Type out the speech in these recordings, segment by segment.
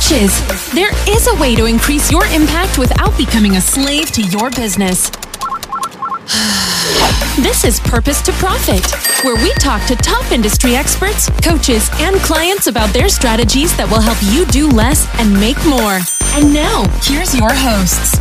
coaches. There is a way to increase your impact without becoming a slave to your business. This is Purpose to Profit, where we talk to top industry experts, coaches, and clients about their strategies that will help you do less and make more. And now, here's your hosts.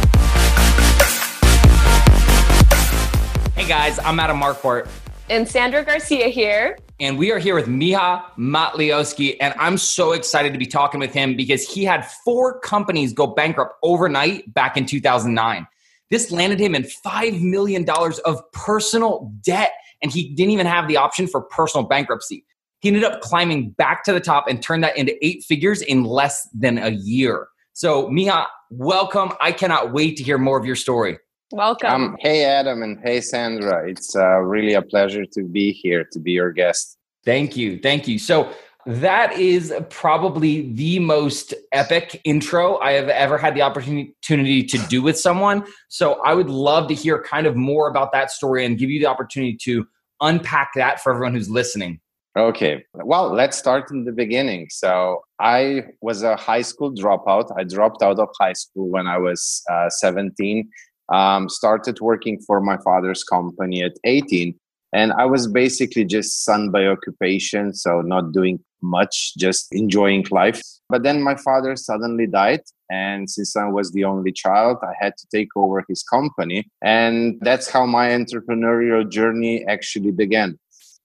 Hey guys, I'm Adam Marquardt. And Sandra Garcia here. And we are here with Miha Matlievski. And I'm so excited to be talking with him because he had four companies go bankrupt overnight back in 2009. This landed him in $5 million of personal debt, and he didn't even have the option for personal bankruptcy. He ended up climbing back to the top and turned that into eight figures in less than a year. So, Miha, welcome. I cannot wait to hear more of your story. Welcome. Um, hey, Adam, and hey, Sandra. It's uh, really a pleasure to be here, to be your guest. Thank you. Thank you. So, that is probably the most epic intro I have ever had the opportunity to do with someone. So I would love to hear kind of more about that story and give you the opportunity to unpack that for everyone who's listening. Okay. Well, let's start in the beginning. So I was a high school dropout. I dropped out of high school when I was uh, 17. Um, started working for my father's company at 18 and i was basically just son by occupation so not doing much, just enjoying life. But then my father suddenly died. And since I was the only child, I had to take over his company. And that's how my entrepreneurial journey actually began.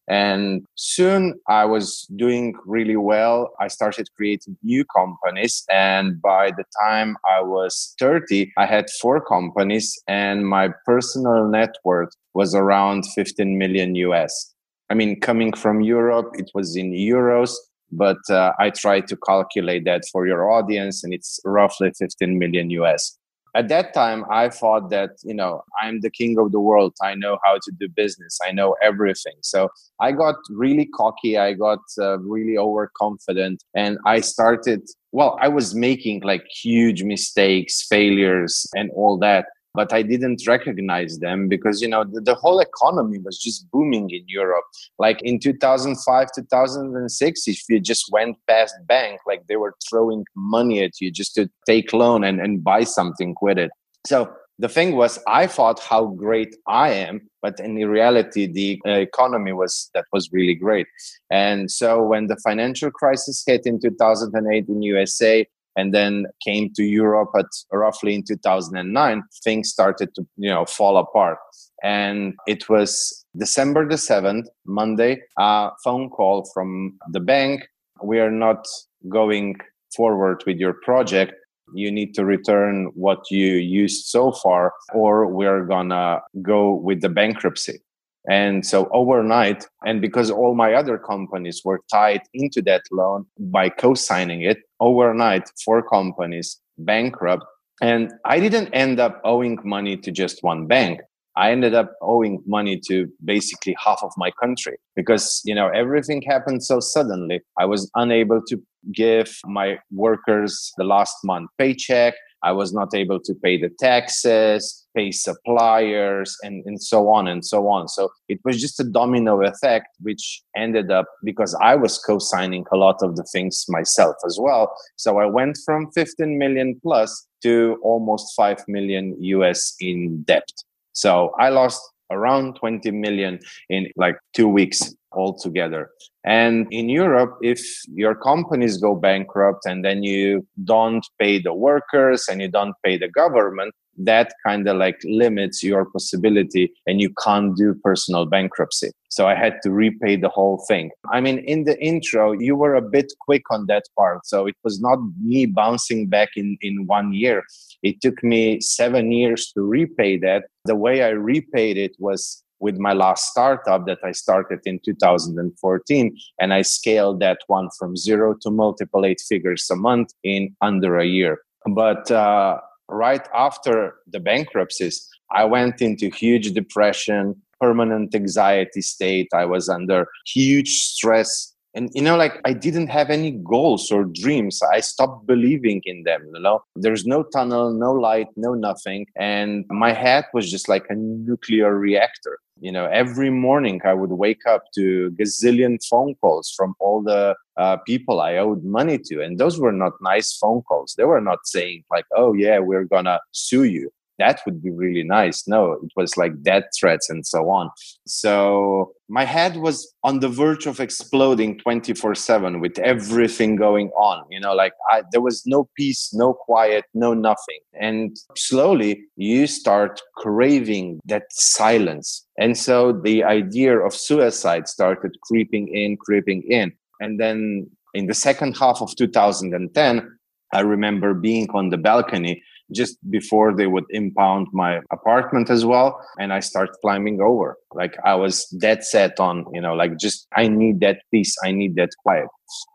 And soon I was doing really well. I started creating new companies. And by the time I was 30, I had four companies, and my personal net worth was around 15 million US. I mean, coming from Europe, it was in euros, but uh, I tried to calculate that for your audience, and it's roughly 15 million US. At that time, I thought that, you know, I'm the king of the world. I know how to do business. I know everything. So I got really cocky. I got uh, really overconfident. And I started, well, I was making like huge mistakes, failures, and all that but I didn't recognize them because you know the, the, whole economy was just booming in Europe. Like in 2005, 2006, if you just went past bank, like they were throwing money at you just to take loan and, and buy something with it. So the thing was, I thought how great I am, but in reality, the uh, economy was that was really great. And so when the financial crisis hit in 2008 in USA, and then came to Europe at roughly in 2009, things started to you know fall apart. And it was December the 7th, Monday, a phone call from the bank. We are not going forward with your project. You need to return what you used so far, or we're gonna go with the bankruptcy. And so overnight, and because all my other companies were tied into that loan by co signing it, overnight, four companies bankrupt. And I didn't end up owing money to just one bank. I ended up owing money to basically half of my country because, you know, everything happened so suddenly. I was unable to give my workers the last month paycheck. I was not able to pay the taxes pay suppliers and, and so on and so on. So it was just a domino effect, which ended up because I was co signing a lot of the things myself as well. So I went from 15 million plus to almost 5 million US in debt. So I lost around 20 million in like two weeks altogether. And in Europe, if your companies go bankrupt and then you don't pay the workers and you don't pay the government, that kind of like limits your possibility and you can't do personal bankruptcy. So I had to repay the whole thing. I mean, in the intro, you were a bit quick on that part. So it was not me bouncing back in, in one year. It took me seven years to repay that. The way I repaid it was with my last startup that I started in 2014. And I scaled that one from zero to multiple eight figures a month in under a year. But uh, right after the bankruptcies, I went into huge depression, permanent anxiety state. I was under huge stress and you know like i didn't have any goals or dreams. I stopped believing in them you know? There's no tunnel no light no nothing. And my head was just like a nuclear reactor. You know every morning i would wake up to gazillion phone calls from all the uh, people i owed money to. And those were not nice phone calls. They were not saying like oh yeah we're gonna sue you that would be really nice. No, it was like death threats and so on. So my head was on the verge of exploding 24 7 with everything going on. You know, like I, there was no peace, no quiet, no nothing. And slowly you start craving that silence. And so the idea of suicide started creeping in, creeping in. And then in the second half of 2010, I remember being on the balcony just before they would impound my apartment as well and i started climbing over. Like i was dead set on you know like just i need that peace i need that quiet.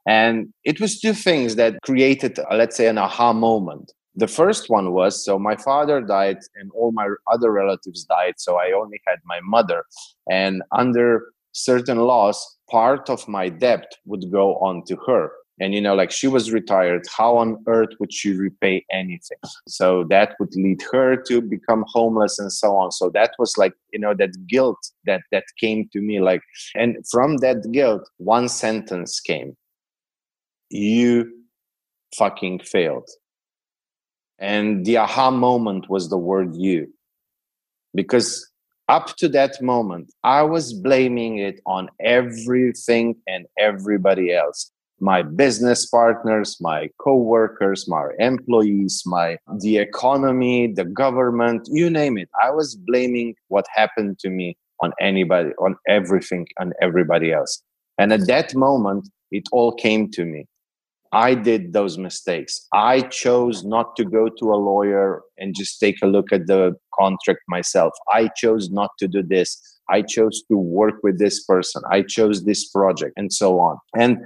And it was two things that created uh, let's say an aha moment. The first one was so my father died and all my other relatives died so i only had my mother. And under certain laws part of my debt would go on to her and you know like she was retired. How on earth would she repay anything? So that would lead her to become homeless and so on. So that was like you know that guilt that that came to me like and from that guilt one sentence came. You fucking failed. And the aha moment was the word you. Because up to that moment i was blaming it on everything and everybody else my business partners, my co-workers, my employees, my the economy, the government, you name it. I was blaming what happened to me on anybody, on everything, on everybody else. And at that moment, it all came to me. I did those mistakes. I chose not to go to a lawyer and just take a look at the contract myself. I chose not to do this. I chose to work with this person. I chose this project and so on. And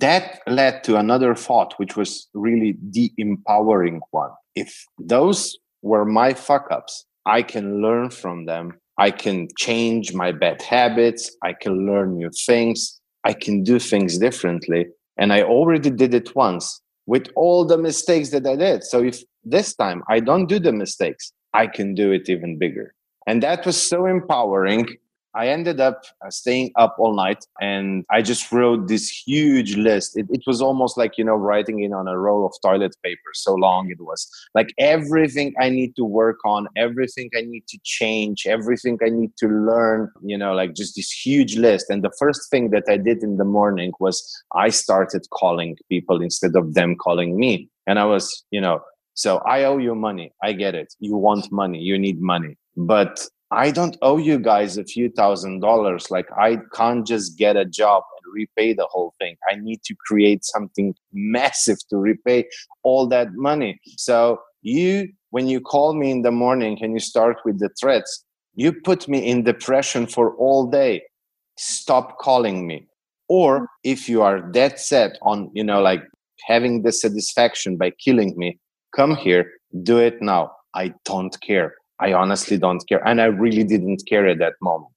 that led to another thought, which was really the empowering one. If those were my fuck ups, I can learn from them. I can change my bad habits. I can learn new things. I can do things differently. And I already did it once with all the mistakes that I did. So if this time I don't do the mistakes, I can do it even bigger. And that was so empowering I ended up uh, staying up all night and I just wrote this huge list. It, it, was almost like, you know, writing it on a roll of toilet paper. So long it was. Like everything I need to work on, everything I need to change, everything I need to learn, you know, like just this huge list. And the first thing that I did in the morning was I started calling people instead of them calling me. And I was, you know, so I owe you money. I get it. You want money. You need money. But I don't owe you guys a few thousand dollars. Like I can't just get a job and repay the whole thing. I need to create something massive to repay all that money. So you, when you call me in the morning and you start with the threats, you put me in depression for all day. Stop calling me. Or if you are dead set on, you know, like having the satisfaction by killing me, come here, do it now. I don't care. I honestly don't care. And I really didn't care at that moment.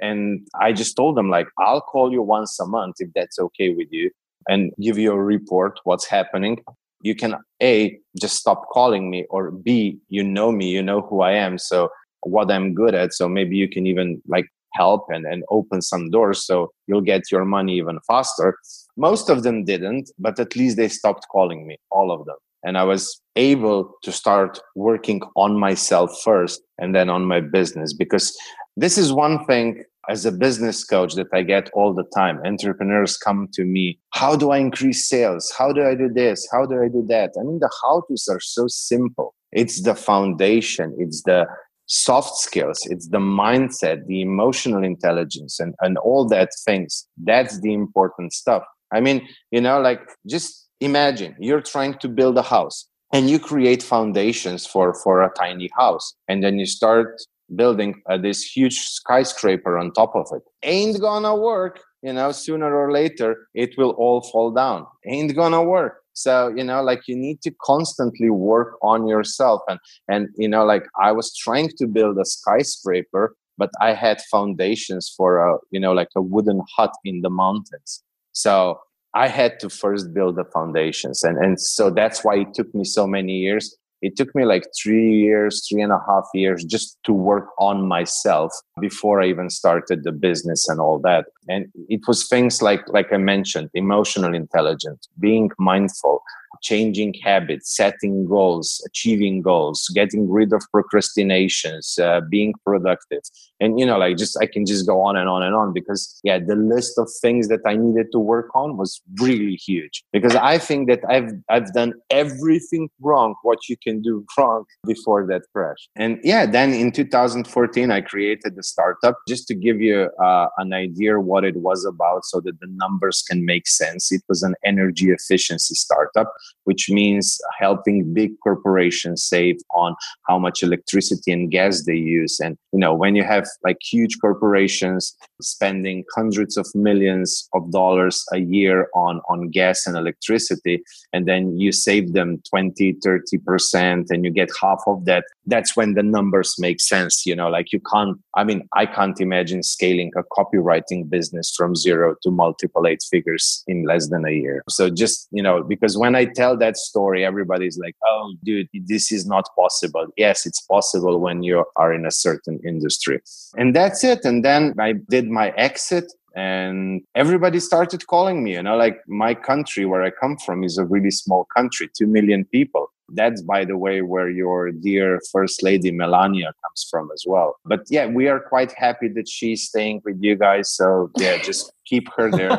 And I just told them, like, I'll call you once a month if that's okay with you and give you a report what's happening. You can A, just stop calling me, or B, you know me, you know who I am. So what I'm good at. So maybe you can even like help and, and open some doors so you'll get your money even faster. Most of them didn't, but at least they stopped calling me, all of them and i was able to start working on myself first and then on my business because this is one thing as a business coach that i get all the time. Entrepreneurs come to me how do i increase sales? How do i do this? How do i do that? I mean the how to's are so simple. It's the foundation it's the soft skills it's the mindset the emotional intelligence and, and all that things. That's the important stuff. I mean you know like just imagine you're trying to build a house and you create foundations for for a tiny house and then you start building uh, this huge skyscraper on top of it. Ain't gonna work you know sooner or later it will all fall down. Ain't gonna work. So you know like you need to constantly work on yourself and and you know like i was trying to build a skyscraper but i had foundations for a you know like a wooden hut in the mountains. So I had to first build the foundations. And, and so that's why it took me so many years. It took me like three years, three and a half years just to work on myself before I even started the business and all that. And it was things like, like I mentioned, emotional intelligence, being mindful, changing habits, setting goals, achieving goals, getting rid of procrastinations, uh, being productive. And, you know, like just, I can just go on and on and on because, yeah, the list of things that I needed to work on was really huge because I think that I've, I've done everything wrong, what you can do wrong before that crash. And yeah, then in 2014, I created the startup just to give you uh, an idea what it was about so that the numbers can make sense. It was an energy efficiency startup which means helping big corporations save on how much electricity and gas they use. And, you know, when you have like huge corporations spending hundreds of millions of dollars a year on, on gas and electricity, and then you save them 20, 30%, and you get half of that, that's when the numbers make sense. You know, like you can't, I mean, I can't imagine scaling a copywriting business from zero to multiple eight figures in less than a year. So just, you know, because when I tell that story, everybody's like, oh, dude, this is not possible. Yes, it's possible when you are in a certain industry. And that's it. And then I did my exit and everybody started calling me you know like my country where i come from is a really small country 2 million people that's, by the way, where your dear First Lady Melania comes from as well. But yeah, we are quite happy that she's staying with you guys. So yeah, just keep her there.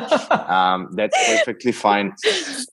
Um, that's perfectly fine.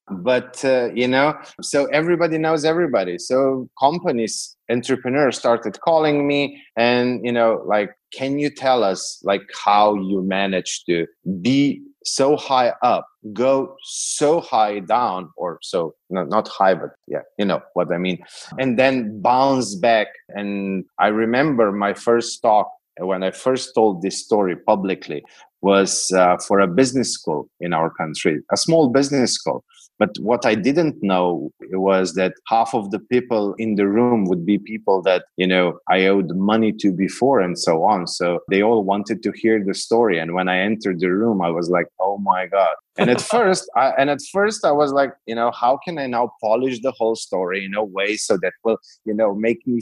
But, uh, you know, so everybody knows everybody. So companies, entrepreneurs started calling me and, you know, like, can you tell us like how you managed to be so high up go so high down or so no, not high but yeah you know what i mean and then bounce back. And i remember my first talk when i first told this story publicly was uh, for a business school in our country a small business school but what I didn't know was that half of the people in the room would be people that, you know, I owed money to before and so on. So they all wanted to hear the story. And when I entered the room, I was like, oh my God, and at first I, and at first i was like you know how can i now polish the whole story in a way so that will you know make me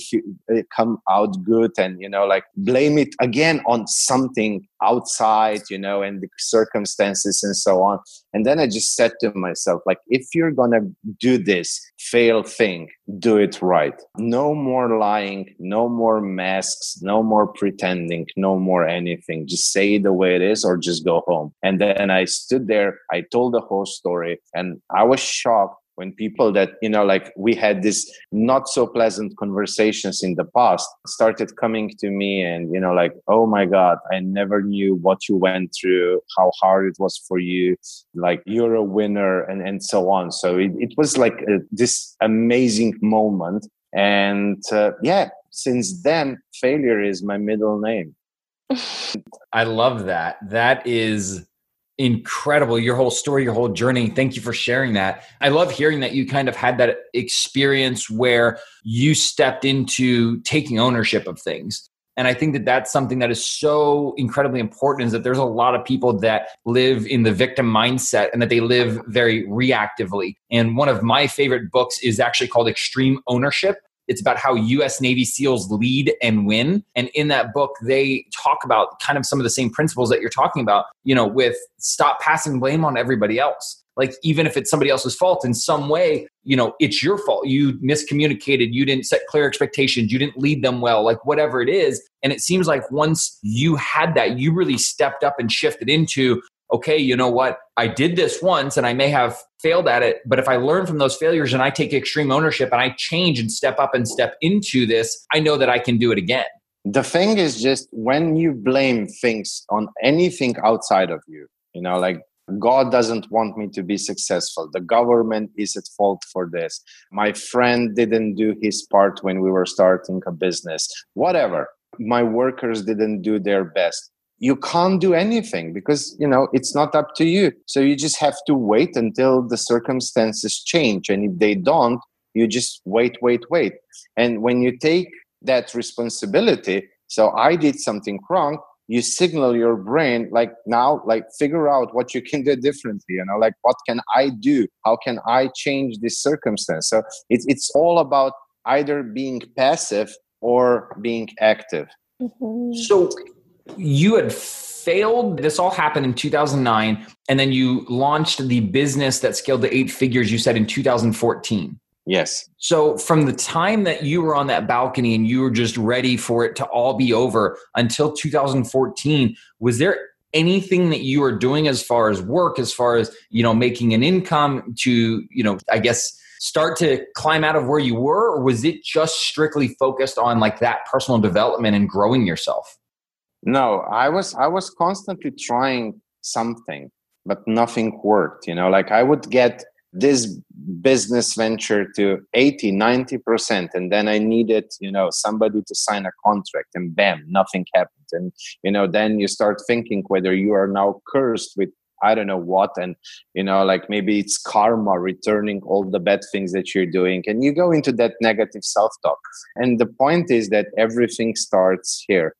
uh, come out good and you know like blame it again on something outside you know and the circumstances and so on. And then i just said to myself like if you're gonna do this fail thing do it right. No more lying no more masks no more pretending no more anything. Just say it the way it is or just go home. And then i stood there I told the whole story and I was shocked when people that you know like we had this not so pleasant conversations in the past started coming to me and you know like oh my god i never knew what you went through how hard it was for you like you're a winner and and so on. So it, it was like a, this amazing moment. And uh, yeah since then failure is my middle name. I love that. That is incredible your whole story your whole journey. Thank you for sharing that. I love hearing that you kind of had that experience where you stepped into taking ownership of things. And i think that that's something that is so incredibly important is that there's a lot of people that live in the victim mindset and that they live very reactively. And one of my favorite books is actually called extreme ownership it's about how US Navy SEALs lead and win. And in that book, they talk about kind of some of the same principles that you're talking about, you know, with stop passing blame on everybody else. Like, even if it's somebody else's fault in some way, you know, it's your fault. You miscommunicated, you didn't set clear expectations, you didn't lead them well, like whatever it is. And it seems like once you had that, you really stepped up and shifted into okay, you know what? I did this once and I may have failed at it, but if I learn from those failures and I take extreme ownership and I change and step up and step into this, I know that I can do it again. The thing is just when you blame things on anything outside of you, you know, like God doesn't want me to be successful. The government is at fault for this. My friend didn't do his part when we were starting a business. Whatever. My workers didn't do their best you can't do anything because you know it's not up to you. So you just have to wait until the circumstances change. And if they don't you just wait wait wait. And when you take that responsibility so i did something wrong you signal your brain like now like figure out what you can do differently you know like what can i do? How can i change this circumstance? So it's it's all about either being passive or being active. Mm-hmm. so you had failed this all happened in 2009 and then you launched the business that scaled to eight figures you said in 2014 Yes. So from the time that you were on that balcony and you were just ready for it to all be over until 2014, was there anything that you were doing as far as work, as far as, you know, making an income to, you know, I guess start to climb out of where you were or was it just strictly focused on like that personal development and growing yourself? No, I was I was constantly trying something, but nothing worked, you know, like I would get this business venture to 80 90% and then i needed you know somebody to sign a contract and bam nothing happened. And you know then you start thinking whether you are now cursed with i don't know what and you know like maybe it's karma returning all the bad things that you're doing and you go into that negative self-talk. And the point is that everything starts here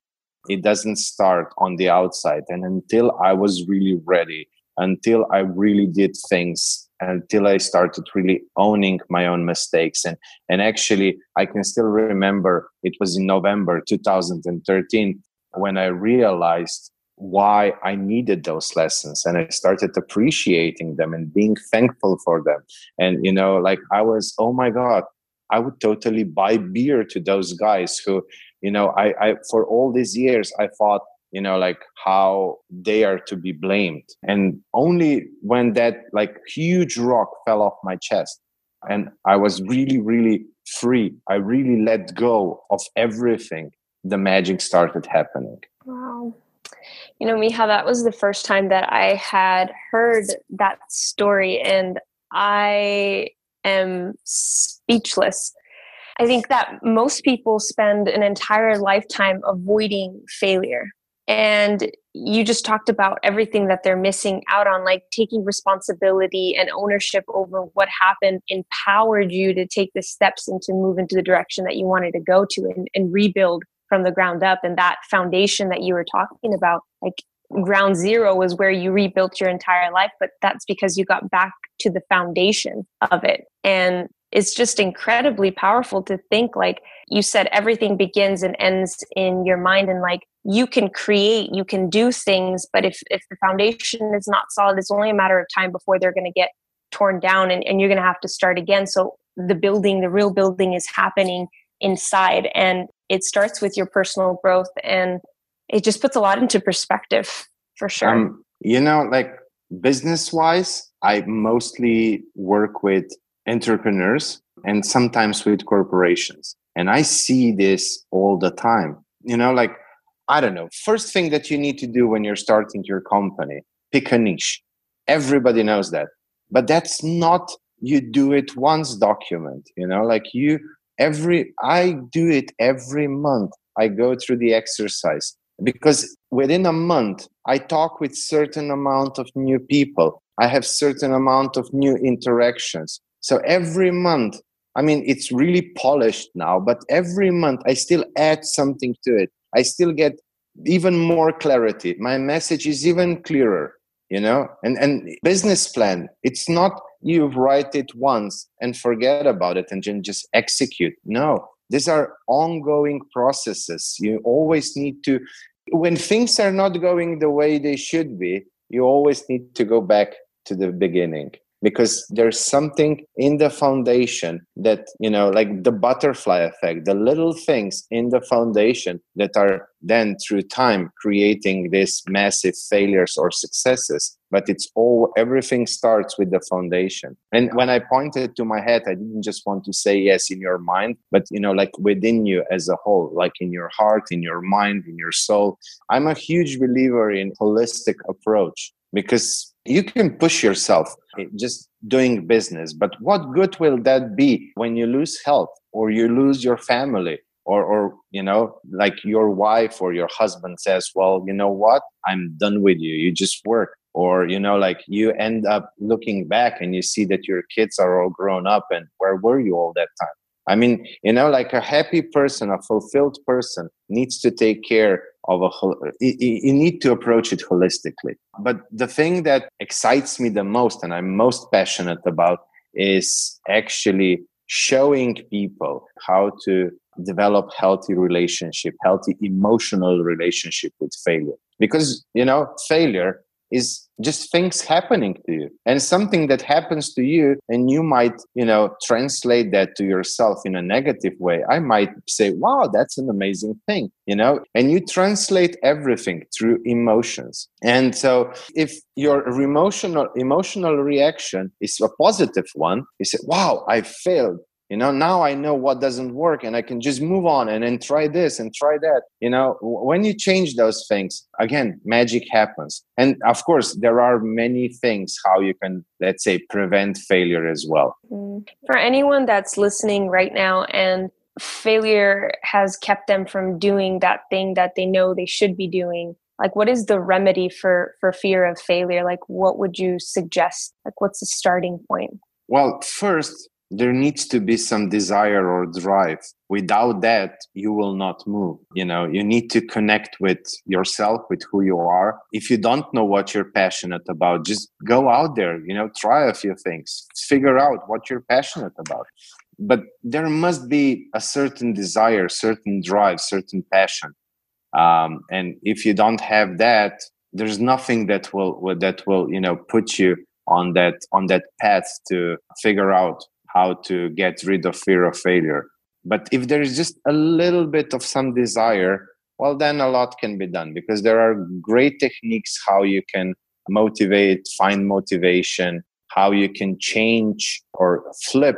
it doesn't start on the outside and until i was really ready until i really did things until I started really owning my own mistakes. And, and actually, I can still remember it was in November 2013 when I realized why I needed those lessons and I started appreciating them and being thankful for them. And, you know, like I was, oh my God, I would totally buy beer to those guys who, you know, I, I for all these years, I thought you know like how they are to be blamed. And only when that like huge rock fell off my chest and i was really really free i really let go of everything the magic started happening. Wow. You know miha that was the first time that i had heard that story and i am speechless I think that most people spend an entire lifetime avoiding failure. And you just talked about everything that they're missing out on like taking responsibility and ownership over what happened empowered you to take the steps and to move into the direction that you wanted to go to and, and rebuild from the ground up. And that foundation that you were talking about like ground zero was where you rebuilt your entire life but that's because you got back to the foundation of it. And it's just incredibly powerful to think like you said everything begins and ends in your mind and like you can create you can do things but if if the foundation is not solid it's only a matter of time before they're going to get torn down and, and you're going to have to start again. So the building the real building is happening inside and it starts with your personal growth and it just puts a lot into perspective for sure. Um, you know like business wise i mostly work with entrepreneurs and sometimes with corporations. And I see this all the time. You know, like, I don't know, first thing that you need to do when you're starting your company, pick a niche. Everybody knows that. But that's not you do it once document, you know, like you every I do it every month. I go through the exercise because within a month I talk with certain amount of new people. I have certain amount of new interactions so every month, I mean, it's really polished now, but every month I still add something to it. I still get even more clarity. My message is even clearer, you know? And, and business plan, it's not you write it once and forget about it and just execute. No, these are ongoing processes. You always need to, when things are not going the way they should be, you always need to go back to the beginning because there's something in the foundation that you know like the butterfly effect the little things in the foundation that are then through time creating these massive failures or successes but it's all everything starts with the foundation. And when i pointed to my head i didn't just want to say yes in your mind but you know like within you as a whole like in your heart in your mind in your soul. I'm a huge believer in holistic approach because you can push yourself just doing business but what good will that be when you lose health or you lose your family or or you know like your wife or your husband says well you know what? I'm done with you. You just work. Or you know like you end up looking back and you see that your kids are all grown up and where were you all that time I mean, you know, like a happy person, a fulfilled person needs to take care of a you need to approach it holistically. But the thing that excites me the most and I'm most passionate about is actually showing people how to develop healthy relationship, healthy emotional relationship with failure. Because, you know, failure is just things happening to you. And something that happens to you and you might you know translate that to yourself in a negative way. I might say wow that's an amazing thing you know? And you translate everything through emotions. And so if your emotional emotional reaction is a positive one you say wow i failed you know now i know what doesn't work and i can just move on and then try this and try that. You know when you change those things again magic happens. And of course there are many things how you can let's say prevent failure as well. Mm. for anyone that's listening right now and failure has kept them from doing that thing that they know they should be doing like what is the remedy for for fear of failure? Like what would you suggest? Like what's the starting point? Well first there needs to be some desire or drive. Without that you will not move you know? You need to connect with yourself with who you are. If you don't know what you're passionate about just go out there you know? Try a few things. Figure out what you're passionate about. But there must be a certain desire certain drive certain passion. Um, and if you don't have that there's nothing that will that will you know put you on that on that path to figure out how to get rid of fear of failure. But if there is just a little bit of some desire, well, then a lot can be done because there are great techniques how you can motivate, find motivation, how you can change or flip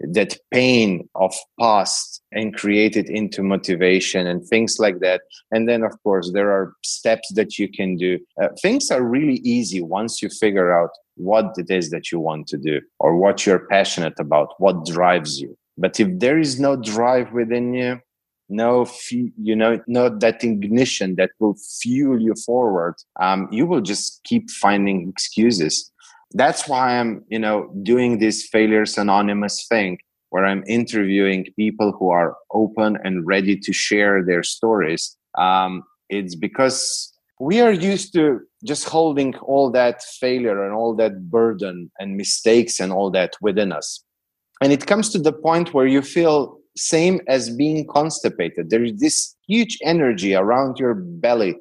that pain of past and create it into motivation and things like that and then of course there are steps that you can do uh, things are really easy once you figure out what it is that you want to do or what you're passionate about what drives you. But if there is no drive within you no you know not that ignition that will fuel you forward um, you will just keep finding excuses. That's why i'm you know doing this failures anonymous thing where i'm interviewing people who are open and ready to share their stories. Um, it's because we are used to just holding all that failure and all that burden and mistakes and all that within us. And it comes to the point where you feel same as being constipated. There is this huge energy around your belly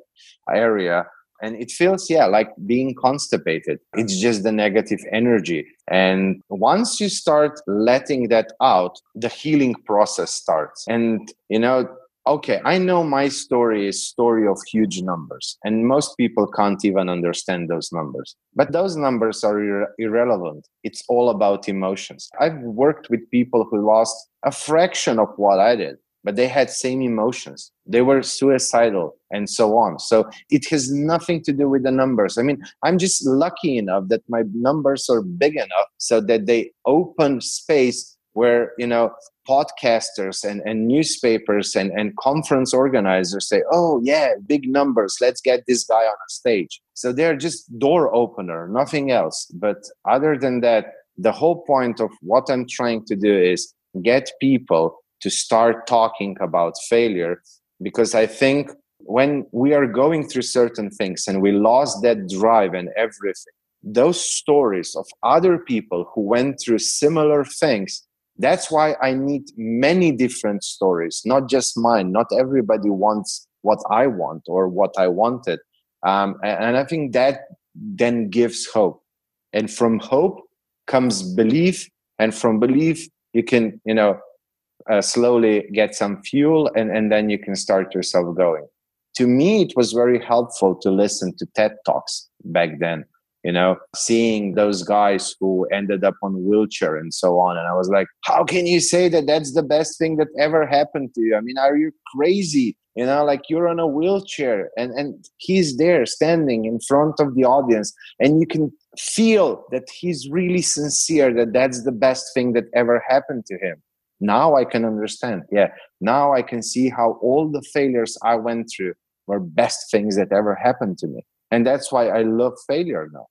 area and it feels yeah like being constipated. It's just the negative energy. And once you start letting that out the healing process starts. And you know okay i know my story is story of huge numbers and most people can't even understand those numbers. But those numbers are ir- irrelevant. It's all about emotions. I've worked with people who lost a fraction of what i did but they had same emotions. They were suicidal and so on. So it has nothing to do with the numbers. I mean i'm just lucky enough that my numbers are big enough so that they open space where you know podcasters and, and newspapers and, and conference organizers say oh yeah big numbers let's get this guy on a stage. So they're just door opener nothing else. But other than that the whole point of what i'm trying to do is get people to start talking about failure because I think when we are going through certain things and we lost that drive and everything, those stories of other people who went through similar things, that's why I need many different stories, not just mine. Not everybody wants what I want or what I wanted. Um, and I think that then gives hope. And from hope comes belief. And from belief, you can, you know, uh, slowly get some fuel and, and then you can start yourself going to me it was very helpful to listen to ted talks back then you know seeing those guys who ended up on wheelchair and so on. And i was like how can you say that that's the best thing that ever happened to you? I mean are you crazy? You know like you're on a wheelchair and and he's there standing in front of the audience and you can feel that he's really sincere that that's the best thing that ever happened to him. Now i can understand. Yeah. Now i can see how all the failures i went through were best things that ever happened to me. And that's why i love failure now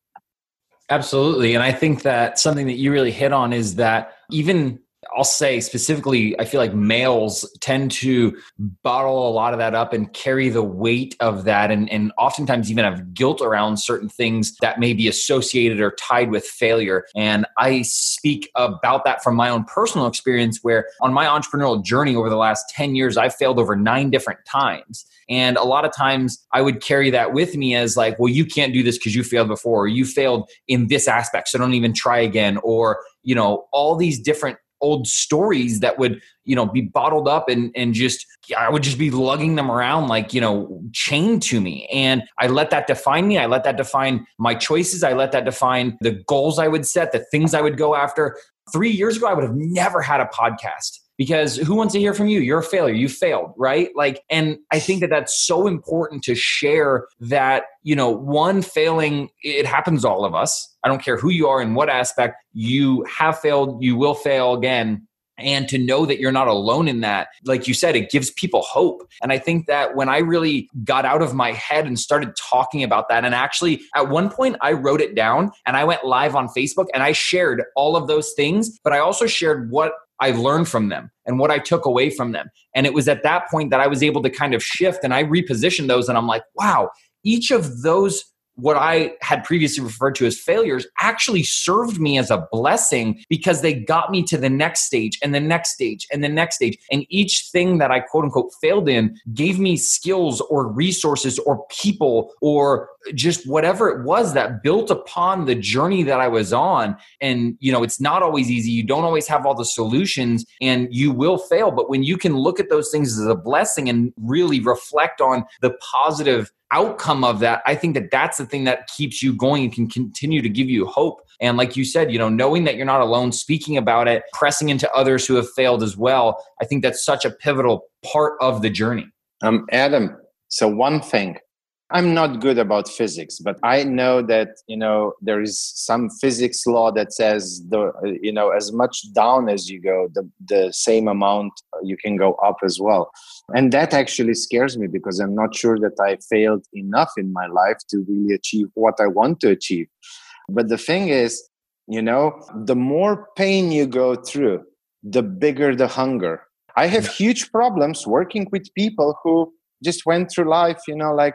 absolutely. And i think that something that you really hit on is that even I'll say specifically, I feel like males tend to bottle a lot of that up and carry the weight of that, and, and oftentimes even have guilt around certain things that may be associated or tied with failure. And I speak about that from my own personal experience, where on my entrepreneurial journey over the last 10 years, I've failed over nine different times. And a lot of times I would carry that with me as like, well, you can't do this because you failed before, or you failed in this aspect, so don't even try again, or, you know, all these different old stories that would you know be bottled up and and just i would just be lugging them around like you know chained to me. And i let that define me. I let that define my choices. I let that define the goals i would set the things i would go after. Three years ago i would have never had a podcast because who wants to hear from you? You're a failure. You failed right? Like and i think that that's so important to share that you know one failing it happens all of us. I don't care who you are in what aspect you have failed you will fail again. And to know that you're not alone in that like you said it gives people hope. And i think that when i really got out of my head and started talking about that and actually at one point i wrote it down and i went live on facebook and i shared all of those things but i also shared what I learned from them and what I took away from them. And it was at that point that I was able to kind of shift and I repositioned those. And I'm like, wow, each of those what I had previously referred to as failures actually served me as a blessing because they got me to the next stage and the next stage and the next stage. And each thing that I quote unquote failed in gave me skills or resources or people or just whatever it was that built upon the journey that I was on. And, you know, it's not always easy. You don't always have all the solutions and you will fail. But when you can look at those things as a blessing and really reflect on the positive outcome of that, I think that that's the thing that keeps you going and can continue to give you hope. And like you said, you know, knowing that you're not alone, speaking about it, pressing into others who have failed as well, I think that's such a pivotal part of the journey. Um, Adam, so one thing I'm not good about physics, but I know that you know there is some physics law that says the you know as much down as you go, the the same amount uh, you can go up as well, and that actually scares me because I'm not sure that I failed enough in my life to really achieve what I want to achieve. But the thing is, you know, the more pain you go through, the bigger the hunger. I have huge problems working with people who just went through life, you know, like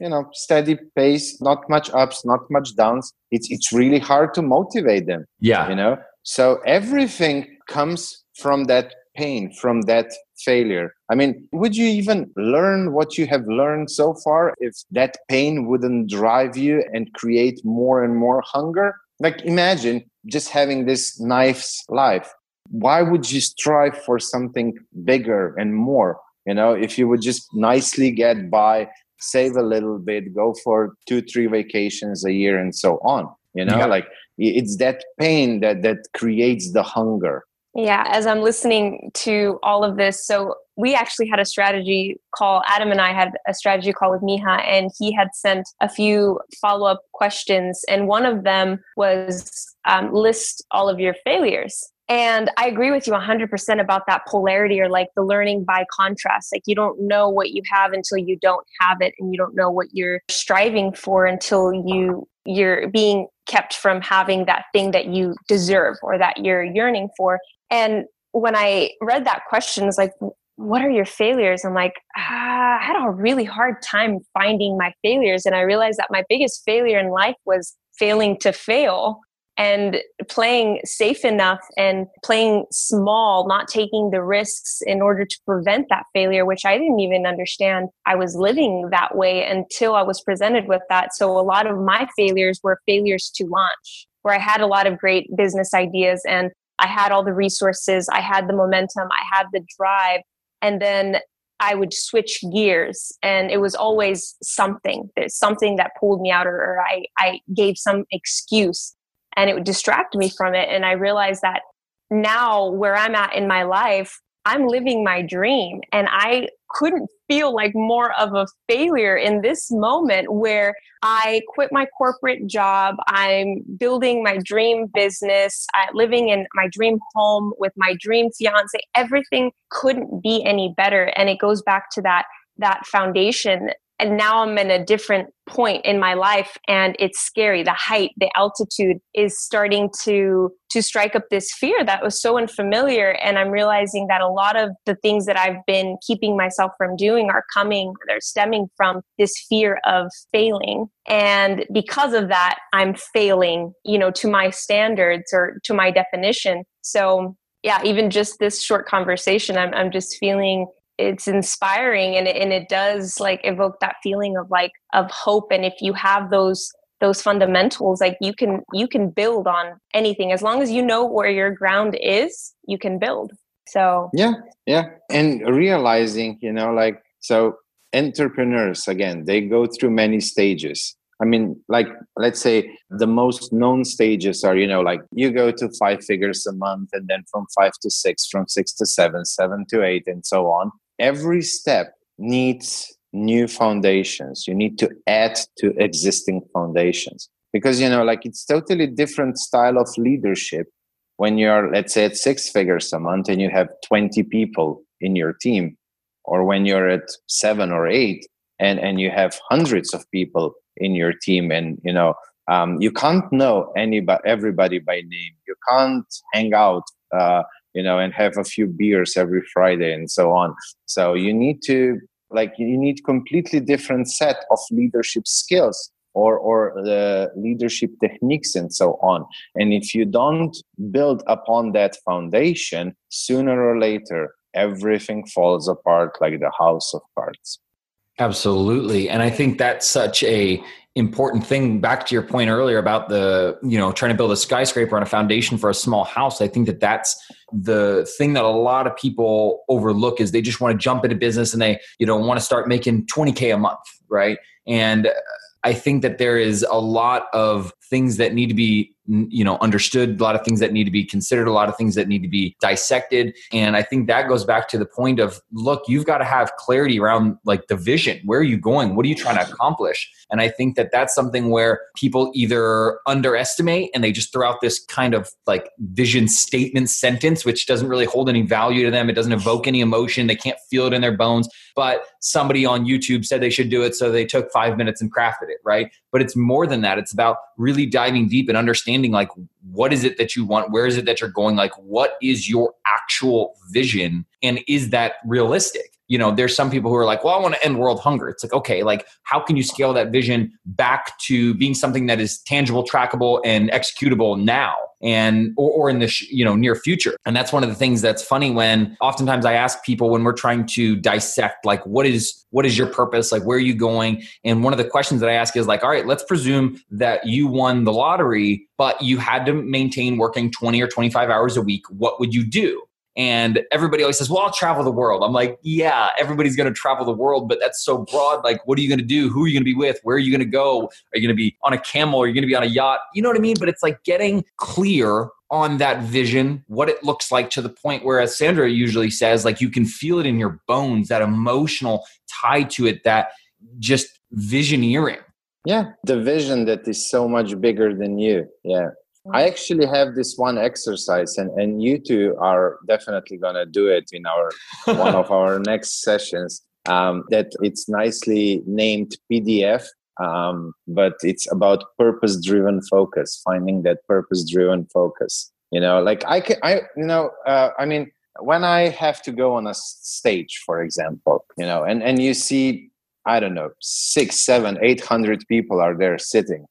you know steady pace not much ups not much downs. It's it's really hard to motivate them yeah. you know? So everything comes from that pain from that failure. I mean would you even learn what you have learned so far if that pain wouldn't drive you and create more and more hunger? Like imagine just having this knife's life. Why would you strive for something bigger and more you know? If you would just nicely get by save a little bit, go for two, three vacations a year, and so on. You know, yeah. like it's that pain that that creates the hunger. Yeah, as I'm listening to all of this, so we actually had a strategy call. Adam and I had a strategy call with Miha, and he had sent a few follow up questions. And one of them was um, list all of your failures. And I agree with you 100% about that polarity or like the learning by contrast. Like you don't know what you have until you don't have it and you don't know what you're striving for until you you're being kept from having that thing that you deserve or that you're yearning for. And when I read that question, it's like what are your failures? I'm like, ah, I had a really hard time finding my failures. And I realized that my biggest failure in life was failing to fail and playing safe enough and playing small, not taking the risks in order to prevent that failure, which I didn't even understand I was living that way until I was presented with that. So a lot of my failures were failures to launch, where I had a lot of great business ideas and I had all the resources, I had the momentum, I had the drive. And then I would switch gears and it was always something. Something that pulled me out or, I, I gave some excuse and it would distract me from it. And I realized that now, where I'm at in my life, I'm living my dream. And I couldn't feel like more of a failure in this moment where I quit my corporate job. I'm building my dream business, I'm living in my dream home with my dream fiance. Everything couldn't be any better. And it goes back to that that foundation and now i'm in a different point in my life and it's scary. The height the altitude is starting to to strike up this fear that was so unfamiliar and i'm realizing that a lot of the things that i've been keeping myself from doing are coming they're stemming from this fear of failing. And because of that i'm failing you know to my standards or to my definition. So yeah even just this short conversation i'm, I'm just feeling it's inspiring and it, and it does like evoke that feeling of like of hope. And if you have those those fundamentals like you can you can build on anything. As long as you know where your ground is you can build. So yeah yeah. And realizing you know like so entrepreneurs again they go through many stages. I mean like let's say the most known stages are you know like you go to five figures a month and then from five to six from six to seven seven to eight and so on every step needs new foundations. You need to add to existing foundations. Because you know like it's totally different style of leadership when you're let's say at six figures a month and you have 20 people in your team or when you're at seven or eight and and you have hundreds of people in your team and you know um, you can't know anybody everybody by name. You can't hang out uh, you know, and have a few beers every Friday and so on. So you need to like you need completely different set of leadership skills or or the leadership techniques and so on. And if you don't build upon that foundation, sooner or later everything falls apart like the house of cards. Absolutely. And I think that's such a important thing back to your point earlier about the you know trying to build a skyscraper on a foundation for a small house i think that that's the thing that a lot of people overlook is they just want to jump into business and they you know want to start making 20k a month right? And I think that there is a lot of things that need to be you know understood a lot of things that need to be considered a lot of things that need to be dissected. And i think that goes back to the point of look you've got to have clarity around like the vision. Where are you going? What are you trying to accomplish? And i think that that's something where people either underestimate and they just throw out this kind of like vision statement sentence which doesn't really hold any value to them. It doesn't evoke any emotion. They can't feel it in their bones. But somebody on youtube said they should do it so they took five minutes and crafted it right but it's more than that. It's about really diving deep and understanding like what is it that you want? Where is it that you're going? Like what is your actual vision? And is that realistic you know there's some people who are like well i want to end world hunger. It's like okay like how can you scale that vision back to being something that is tangible trackable and executable now and or, or in the sh- you know near future? And that's one of the things that's funny when oftentimes i ask people when we're trying to dissect like what is what is your purpose? Like where are you going? And one of the questions that i ask is like all right let's presume that you won the lottery but you had to maintain working 20 or 25 hours a week. What would you do and everybody always says, well, I'll travel the world. I'm like, yeah, everybody's going to travel the world, but that's so broad. Like, what are you going to do? Who are you going to be with? Where are you going to go? Are you going to be on a camel? Are you going to be on a yacht? You know what I mean? But it's like getting clear on that vision, what it looks like to the point where, as Sandra usually says, like you can feel it in your bones, that emotional tie to it, that just visioneering. Yeah, the vision that is so much bigger than you. Yeah. I actually have this one exercise, and, and you two are definitely gonna do it in our one of our next sessions. Um, that it's nicely named PDF, um, but it's about purpose-driven focus, finding that purpose-driven focus. You know, like I can, I you know, uh, I mean, when I have to go on a stage, for example, you know, and and you see, I don't know, six, seven, eight hundred people are there sitting,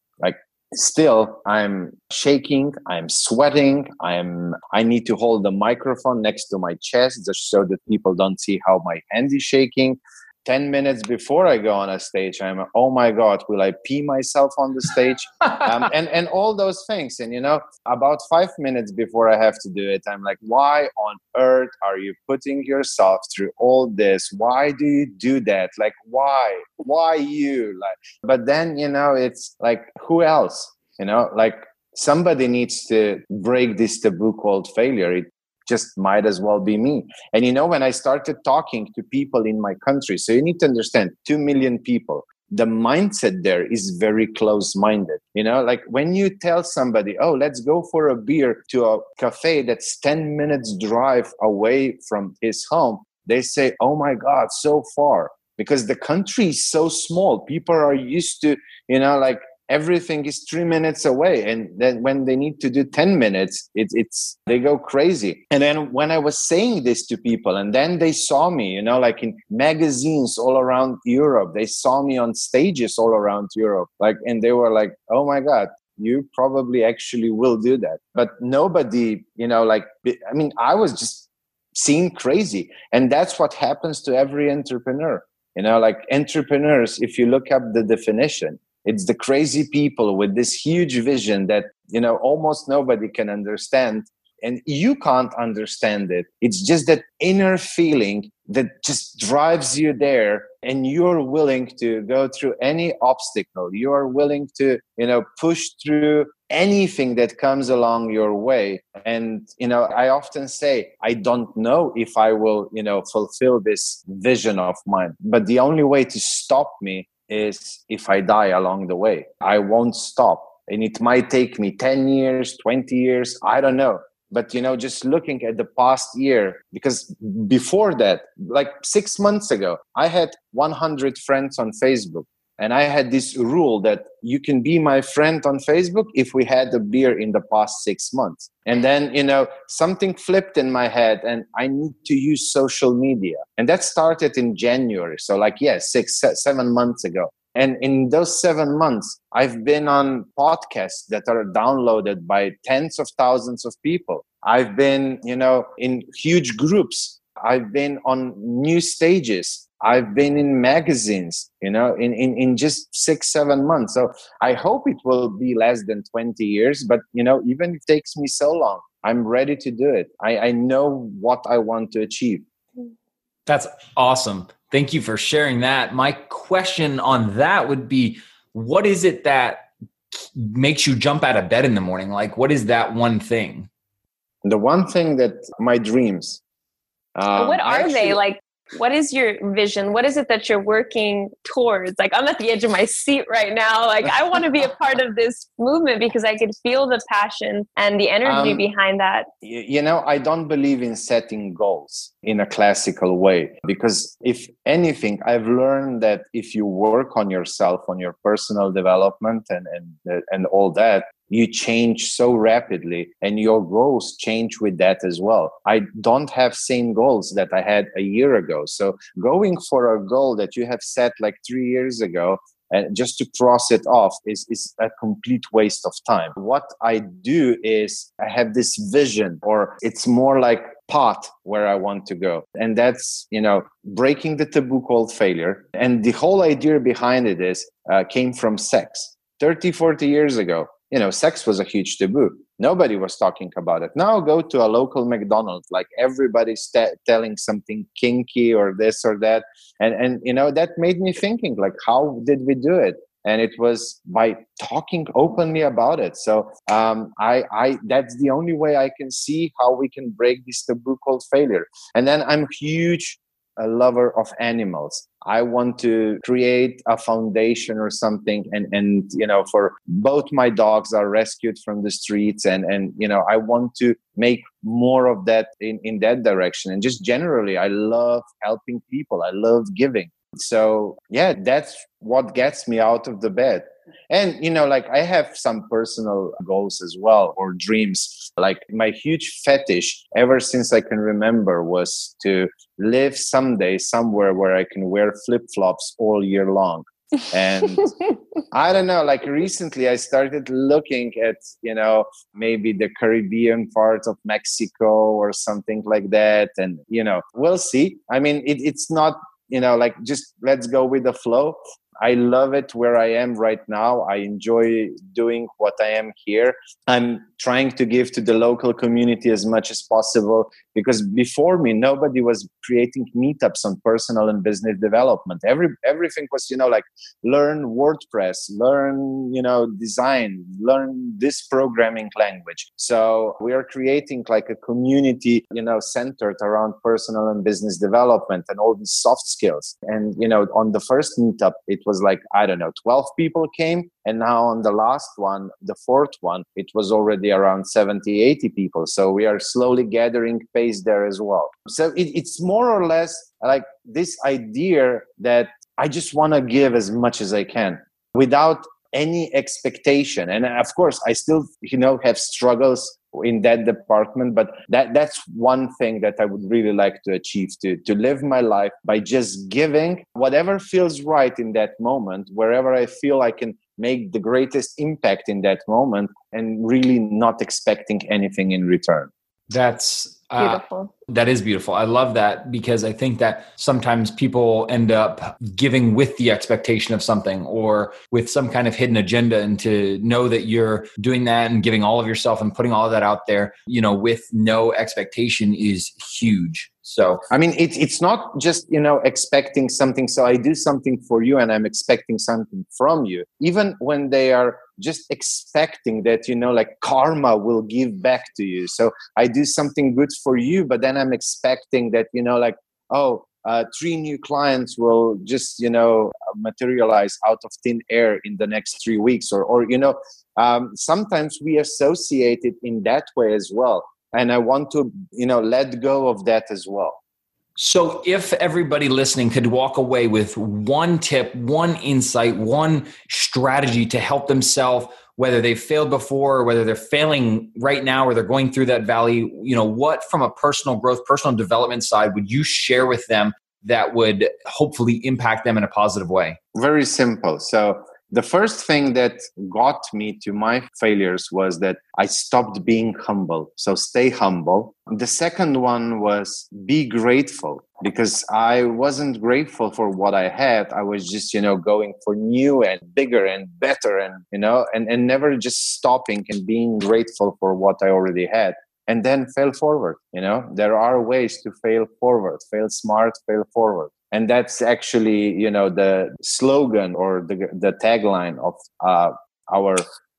still i'm shaking i'm sweating i'm i need to hold the microphone next to my chest just so that people don't see how my hand is shaking 10 minutes before I go on a stage, I'm, oh my God, will I pee myself on the stage? um, and, and all those things. And, you know, about five minutes before I have to do it, I'm like, why on earth are you putting yourself through all this? Why do you do that? Like, why? Why you? Like, but then, you know, it's like, who else? You know, like somebody needs to break this taboo called failure. It just might as well be me. And you know, when I started talking to people in my country, so you need to understand 2 million people, the mindset there is very close minded. You know, like when you tell somebody, oh, let's go for a beer to a cafe that's 10 minutes drive away from his home, they say, oh my God, so far. because the country is so small people are used to you know like everything is three minutes away and then when they need to do 10 minutes it, it's they go crazy. And then when i was saying this to people and then they saw me you know like in magazines all around europe they saw me on stages all around europe like and they were like oh my god you probably actually will do that. But nobody you know like i mean i was just seen crazy. And that's what happens to every entrepreneur you know like entrepreneurs if you look up the definition it's the crazy people with this huge vision that you know almost nobody can understand. And you can't understand it. It's just that inner feeling that just drives you there. And you're willing to go through any obstacle. You are willing to you know push through anything that comes along your way. And you know i often say i don't know if i will you know fulfill this vision of mine. But the only way to stop me is if I die along the way. I won't stop. And it might take me 10 years, 20 years, I don't know. But you know, just looking at the past year, because before that, like six months ago, I had 100 friends on Facebook. And I had this rule that you can be my friend on Facebook if we had a beer in the past six months. And then, you know, something flipped in my head and I need to use social media. And that started in January. So, like, yeah, six, seven months ago. And in those seven months, I've been on podcasts that are downloaded by tens of thousands of people. I've been, you know, in huge groups. I've been on new stages. I've been in magazines, you know, in, in, in just six, seven months. So I hope it will be less than 20 years, but, you know, even if it takes me so long, I'm ready to do it. I, I know what I want to achieve. That's awesome. Thank you for sharing that. My question on that would be what is it that makes you jump out of bed in the morning? Like, what is that one thing? The one thing that my dreams. Um, what are actually, they? Like, what is your vision? What is it that you're working towards? Like i'm at the edge of my seat right now. Like i want to be a part of this movement because i could feel the passion and the energy um, behind that. you know i don't believe in setting goals in a classical way because if anything i've learned that if you work on yourself on your personal development and and and all that you change so rapidly and your goals change with that as well. I don't have same goals that i had a year ago. So going for a goal that you have set like 3 years ago and just to cross it off is, is a complete waste of time. What i do is i have this vision or it's more like path where i want to go. And that's you know breaking the taboo called failure. And the whole idea behind it is uh, came from sex. 30 40 years ago you know, sex was a huge taboo. Nobody was talking about it. Now go to a local McDonald's, like everybody's t- telling something kinky or this or that, and and you know that made me thinking, like, how did we do it? And it was by talking openly about it. So um, I, I, that's the only way I can see how we can break this taboo called failure. And then I'm huge a lover of animals. I want to create a foundation or something and and you know for both my dogs are rescued from the streets and and you know i want to make more of that in in that direction. And just generally i love helping people. I love giving so yeah that's what gets me out of the bed. And you know like i have some personal goals as well or dreams. Like my huge fetish ever since i can remember was to live someday somewhere where i can wear flip-flops all year long. And i don't know like recently i started looking at you know maybe the caribbean part of mexico or something like that. And you know we'll see. I mean it, it's not you know like just let's go with the flow I love it where I am right now. I enjoy doing what I am here. I'm trying to give to the local community as much as possible because before me nobody was creating meetups on personal and business development. Every everything was you know like learn WordPress, learn you know design, learn this programming language. So we are creating like a community you know centered around personal and business development and all these soft skills. And you know on the first meetup it was like i don't know 12 people came and now on the last one the fourth one it was already around 70 80 people. So we are slowly gathering pace there as well. So it, it's more or less like this idea that i just want to give as much as i can without any expectation. And of course i still you know have struggles in that department but that that's one thing that i would really like to achieve to to live my life by just giving whatever feels right in that moment wherever i feel i can make the greatest impact in that moment and really not expecting anything in return. That's uh. That is beautiful. I love that because I think that sometimes people end up giving with the expectation of something or with some kind of hidden agenda. And to know that you're doing that and giving all of yourself and putting all of that out there, you know, with no expectation is huge. So, I mean, it, it's not just, you know, expecting something. So I do something for you and I'm expecting something from you. Even when they are just expecting that you know like karma will give back to you. So i do something good for you but then i'm expecting that you know like oh uh, three new clients will just you know materialize out of thin air in the next three weeks or or you know um, sometimes we associate it in that way as well. And i want to you know let go of that as well so, if everybody listening could walk away with one tip, one insight, one strategy to help themselves, whether they've failed before or whether they're failing right now or they're going through that valley, you know, what from a personal growth, personal development side would you share with them that would hopefully impact them in a positive way? Very simple. So, the first thing that got me to my failures was that I stopped being humble. So stay humble. The second one was be grateful because I wasn't grateful for what I had. I was just, you know, going for new and bigger and better and, you know, and, and never just stopping and being grateful for what I already had and then fail forward. You know, there are ways to fail forward, fail smart, fail forward and that's actually you know the slogan or the, the tagline of uh, our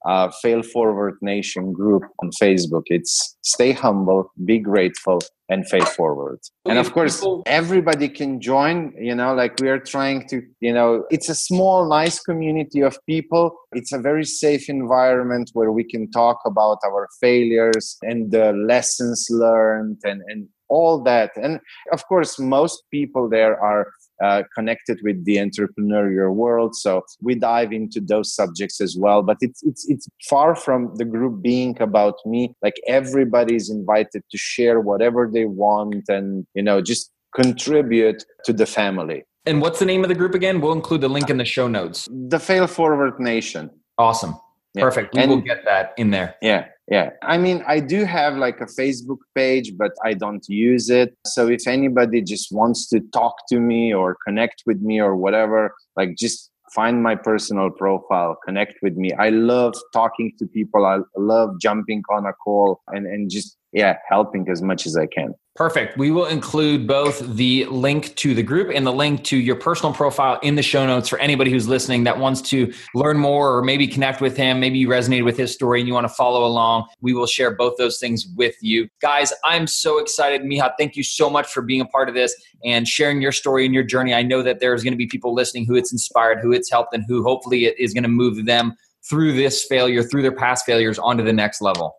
uh, fail forward nation group on facebook. It's stay humble be grateful and fail forward. And of course everybody can join you know like we are trying to you know it's a small nice community of people. It's a very safe environment where we can talk about our failures and the lessons learned and and all that. And of course most people there are uh, connected with the entrepreneurial world so we dive into those subjects as well. But it's it's it's far from the group being about me. Like everybody is invited to share whatever they want and you know just contribute to the family. And what's the name of the group again? We'll include the link in the show notes. The fail forward nation. Awesome yeah. perfect. We and, will get that in there. Yeah yeah. I mean i do have like a facebook page but i don't use it. So if anybody just wants to talk to me or connect with me or whatever like just find my personal profile connect with me. I love talking to people. I love jumping on a call and and just yeah helping as much as i can Perfect. We will include both the link to the group and the link to your personal profile in the show notes for anybody who's listening that wants to learn more or maybe connect with him. Maybe you resonated with his story and you want to follow along. We will share both those things with you. Guys, I'm so excited. Miha, thank you so much for being a part of this and sharing your story and your journey. I know that there's going to be people listening who it's inspired, who it's helped, and who hopefully it is going to move them through this failure, through their past failures onto the next level.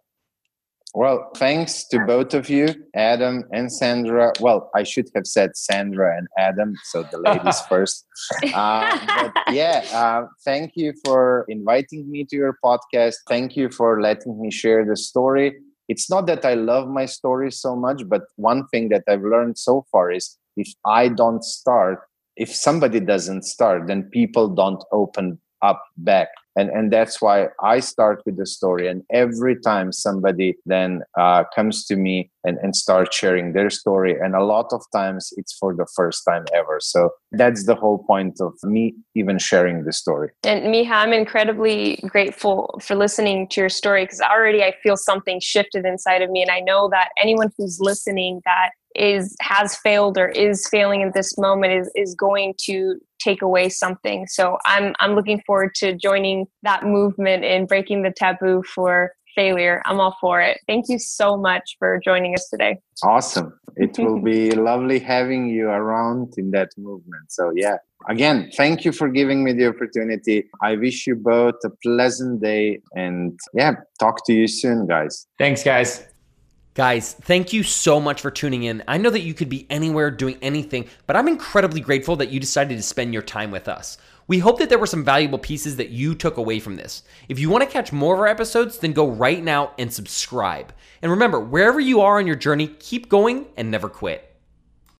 Well, thanks to both of you, Adam and Sandra. Well, I should have said Sandra and Adam, so the ladies first. Uh, but yeah, uh, thank you for inviting me to your podcast. Thank you for letting me share the story. It's not that I love my story so much, but one thing that I've learned so far is if I don't start, if somebody doesn't start, then people don't open up back and and that's why i start with the story. And every time somebody then uh, comes to me and, and start sharing their story and a lot of times it's for the first time ever. So that's the whole point of me even sharing the story. And miha i'm incredibly grateful for listening to your story because already i feel something shifted inside of me. And i know that anyone who's listening that is has failed or is failing at this moment is is going to take away something so i'm i'm looking forward to joining that movement and breaking the taboo for failure. I'm all for it. Thank you so much for joining us today. Awesome. It will be lovely having you around in that movement. So, yeah, again, thank you for giving me the opportunity. I wish you both a pleasant day and, yeah, talk to you soon, guys. Thanks, guys. Guys, thank you so much for tuning in. I know that you could be anywhere doing anything, but I'm incredibly grateful that you decided to spend your time with us. We hope that there were some valuable pieces that you took away from this. If you want to catch more of our episodes, then go right now and subscribe. And remember, wherever you are on your journey, keep going and never quit.